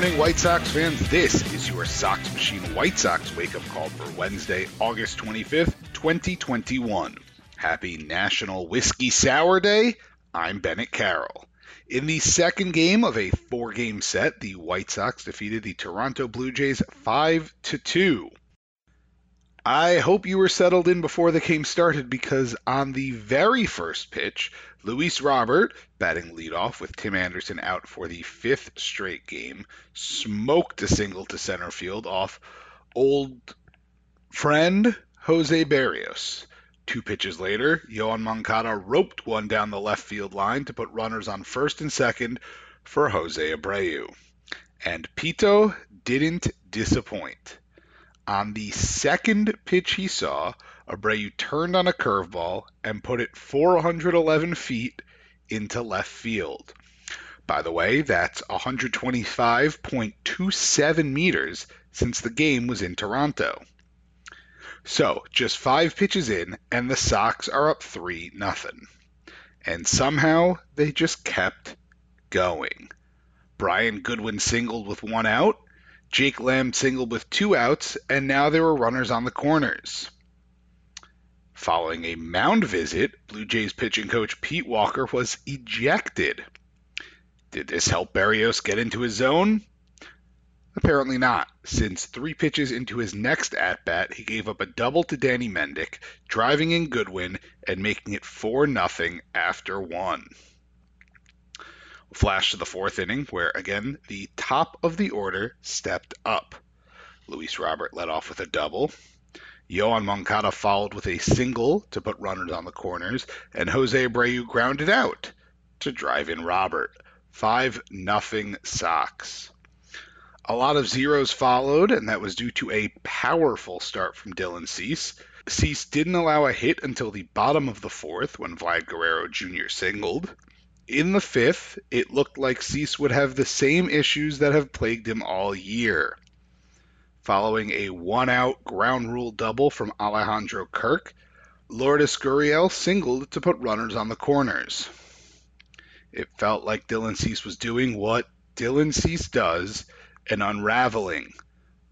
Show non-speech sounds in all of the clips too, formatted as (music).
Morning, White Sox fans. This is your Sox Machine White Sox wake up call for Wednesday, August 25th, 2021. Happy National Whiskey Sour Day. I'm Bennett Carroll. In the second game of a four game set, the White Sox defeated the Toronto Blue Jays 5 to 2. I hope you were settled in before the game started because on the very first pitch, Luis Robert, batting leadoff with Tim Anderson out for the fifth straight game, smoked a single to center field off old friend Jose Berrios. Two pitches later, Yoan Moncada roped one down the left field line to put runners on first and second for Jose Abreu. And Pito didn't disappoint. On the second pitch he saw, Abreu turned on a curveball and put it 411 feet into left field. By the way, that's 125.27 meters since the game was in Toronto. So, just five pitches in, and the Sox are up 3 nothing. And somehow they just kept going. Brian Goodwin singled with one out, Jake Lamb singled with two outs, and now there were runners on the corners. Following a mound visit, Blue Jays pitching coach Pete Walker was ejected. Did this help Berrios get into his zone? Apparently not, since three pitches into his next at bat, he gave up a double to Danny Mendick, driving in Goodwin and making it 4 0 after one. Flash to the fourth inning, where again the top of the order stepped up. Luis Robert led off with a double. Yoan Moncada followed with a single to put runners on the corners, and Jose Abreu grounded out to drive in Robert. 5 nothing Sox. A lot of zeros followed, and that was due to a powerful start from Dylan Cease. Cease didn't allow a hit until the bottom of the fourth when Vlad Guerrero Jr. singled. In the fifth, it looked like Cease would have the same issues that have plagued him all year. Following a one out ground rule double from Alejandro Kirk, Lourdes Gurriel singled to put runners on the corners. It felt like Dylan Cease was doing what Dylan Cease does and unraveling.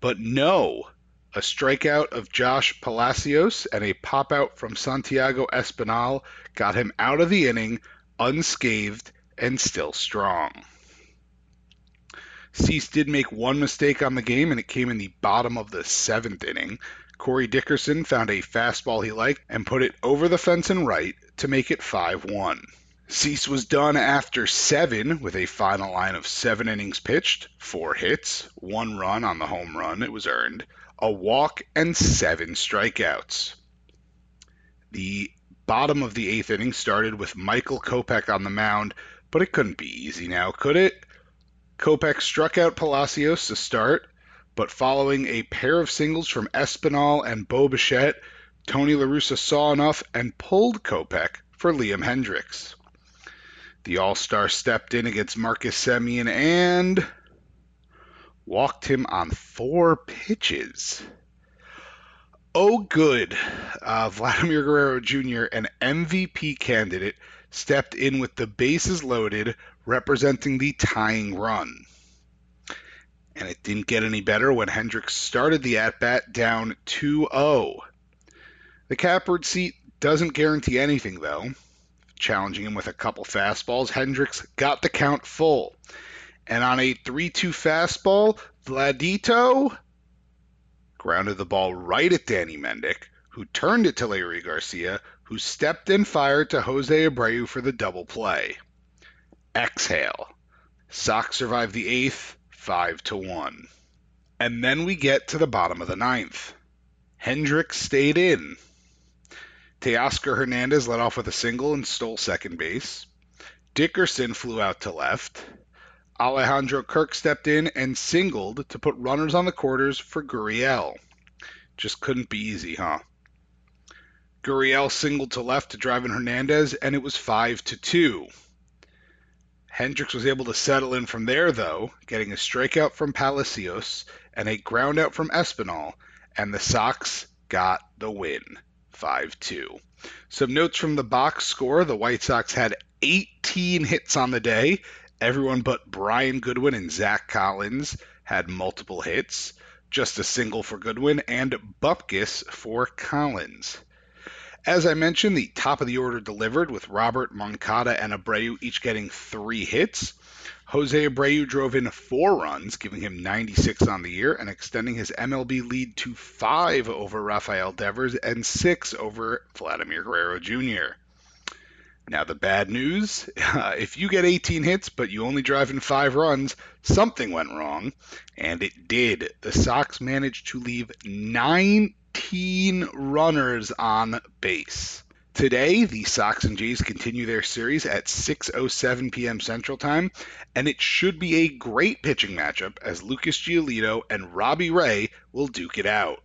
But no, a strikeout of Josh Palacios and a pop out from Santiago Espinal got him out of the inning unscathed and still strong. Cease did make one mistake on the game, and it came in the bottom of the seventh inning. Corey Dickerson found a fastball he liked and put it over the fence and right to make it 5 1. Cease was done after seven with a final line of seven innings pitched, four hits, one run on the home run, it was earned, a walk, and seven strikeouts. The bottom of the eighth inning started with Michael Kopech on the mound, but it couldn't be easy now, could it? Kopech struck out Palacios to start, but following a pair of singles from Espinal and Bo Bichette, Tony LaRussa saw enough and pulled Kopech for Liam Hendriks. The All Star stepped in against Marcus Semien and walked him on four pitches. Oh, good. Uh, Vladimir Guerrero Jr., an MVP candidate, stepped in with the bases loaded, representing the tying run. And it didn't get any better when Hendriks started the at bat down 2 0. The catbird seat doesn't guarantee anything, though. Challenging him with a couple fastballs, Hendriks got the count full. And on a 3 2 fastball, Vladito grounded the ball right at Danny Mendick, who turned it to Leury Garcia, who stepped and fired to Jose Abreu for the double play. Exhale. Sox survived the eighth, 5 to 1. And then we get to the bottom of the ninth. Hendriks stayed in. Teoscar Hernandez led off with a single and stole second base. Dickerson flew out to left. Alejandro Kirk stepped in and singled to put runners on the corners for Gurriel. Just couldn't be easy, huh? Gurriel singled to left to drive in Hernandez, and it was 5 to 2. Hendriks was able to settle in from there, though, getting a strikeout from Palacios and a groundout from Espinal, and the Sox got the win. 5 2. Some notes from the box score the White Sox had 18 hits on the day. Everyone but Brian Goodwin and Zach Collins had multiple hits. Just a single for Goodwin and Bupkis for Collins. As I mentioned, the top of the order delivered with Robert, Moncada, and Abreu each getting three hits. Jose Abreu drove in four runs, giving him 96 on the year and extending his MLB lead to five over Rafael Devers and six over Vladimir Guerrero Jr. Now, the bad news uh, (laughs) if you get 18 hits, but you only drive in five runs, something went wrong. And it did. The Sox managed to leave 19 runners on base. Today, the Sox and Jays continue their series at 6:07 p.m. Central Time, and it should be a great pitching matchup as Lucas Giolito and Robbie Ray will duke it out.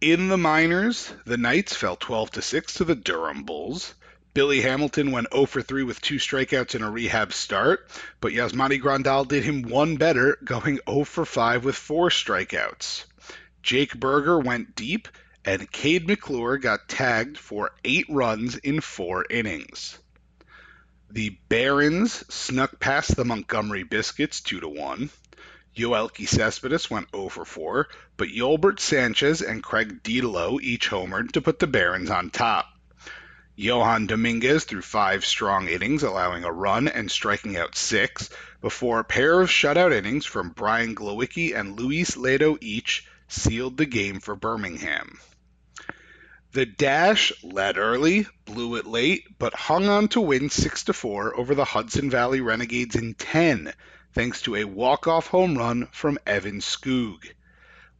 In the minors, the Knights fell 12 to 6 to the Durham Bulls. Billy Hamilton went 0 for 3 with two strikeouts in a rehab start, but Yasmani Grandal did him one better, going 0 for 5 with four strikeouts. Jake Burger went deep, and Kade McClure got tagged for eight runs in four innings. The Barons snuck past the Montgomery Biscuits 2 to 1. Yoelqui Cespedes went 0 for 4, but Yolbert Sanchez and Craig Dedelow each homered to put the Barons on top. Johan Dominguez threw five strong innings, allowing a run and striking out six, before a pair of shutout innings from Brian Glowicki and Luis Ledo each sealed the game for Birmingham. The Dash led early, blew it late, but hung on to win 6 to 4 over the Hudson Valley Renegades in 10, thanks to a walk-off home run from Evan Skoog.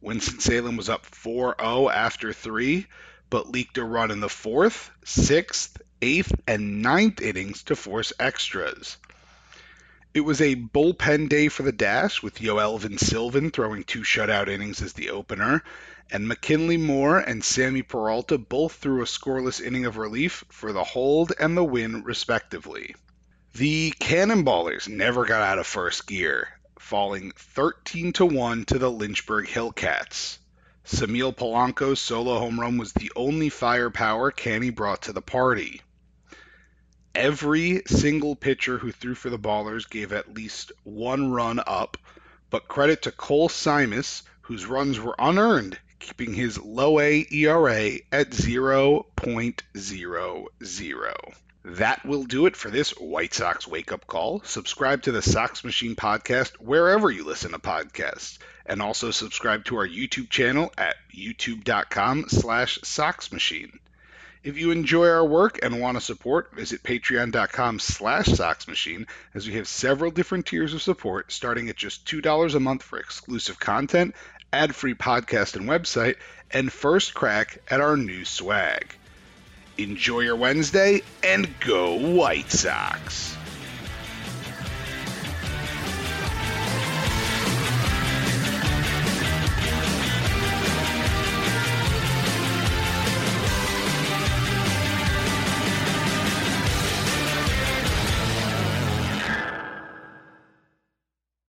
Winston-Salem was up 4-0 after 3, but leaked a run in the 4th, 6th, 8th, and ninth innings to force extras. It was a bullpen day for the Dash, with Joelvin Sylvan throwing two shutout innings as the opener, and McKinley Moore and Sammy Peralta both threw a scoreless inning of relief for the hold and the win, respectively. The Cannonballers never got out of first gear, falling 13 to 1 to the Lynchburg Hillcats. Samil Polanco's solo home run was the only firepower Canny brought to the party. Every single pitcher who threw for the Ballers gave at least one run up, but credit to Cole Simus, whose runs were unearned, keeping his low A ERA at 0.00. That will do it for this White Sox wake up call. Subscribe to the Sox Machine podcast wherever you listen to podcasts. And also subscribe to our YouTube channel at youtube.com slash soxmachine. If you enjoy our work and want to support, visit patreon.com slash soxmachine as we have several different tiers of support starting at just $2 a month for exclusive content, ad-free podcast and website, and first crack at our new swag. Enjoy your Wednesday and go White Sox!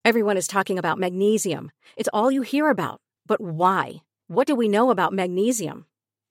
Everyone is talking about magnesium. It's all you hear about. But why? What do we know about magnesium?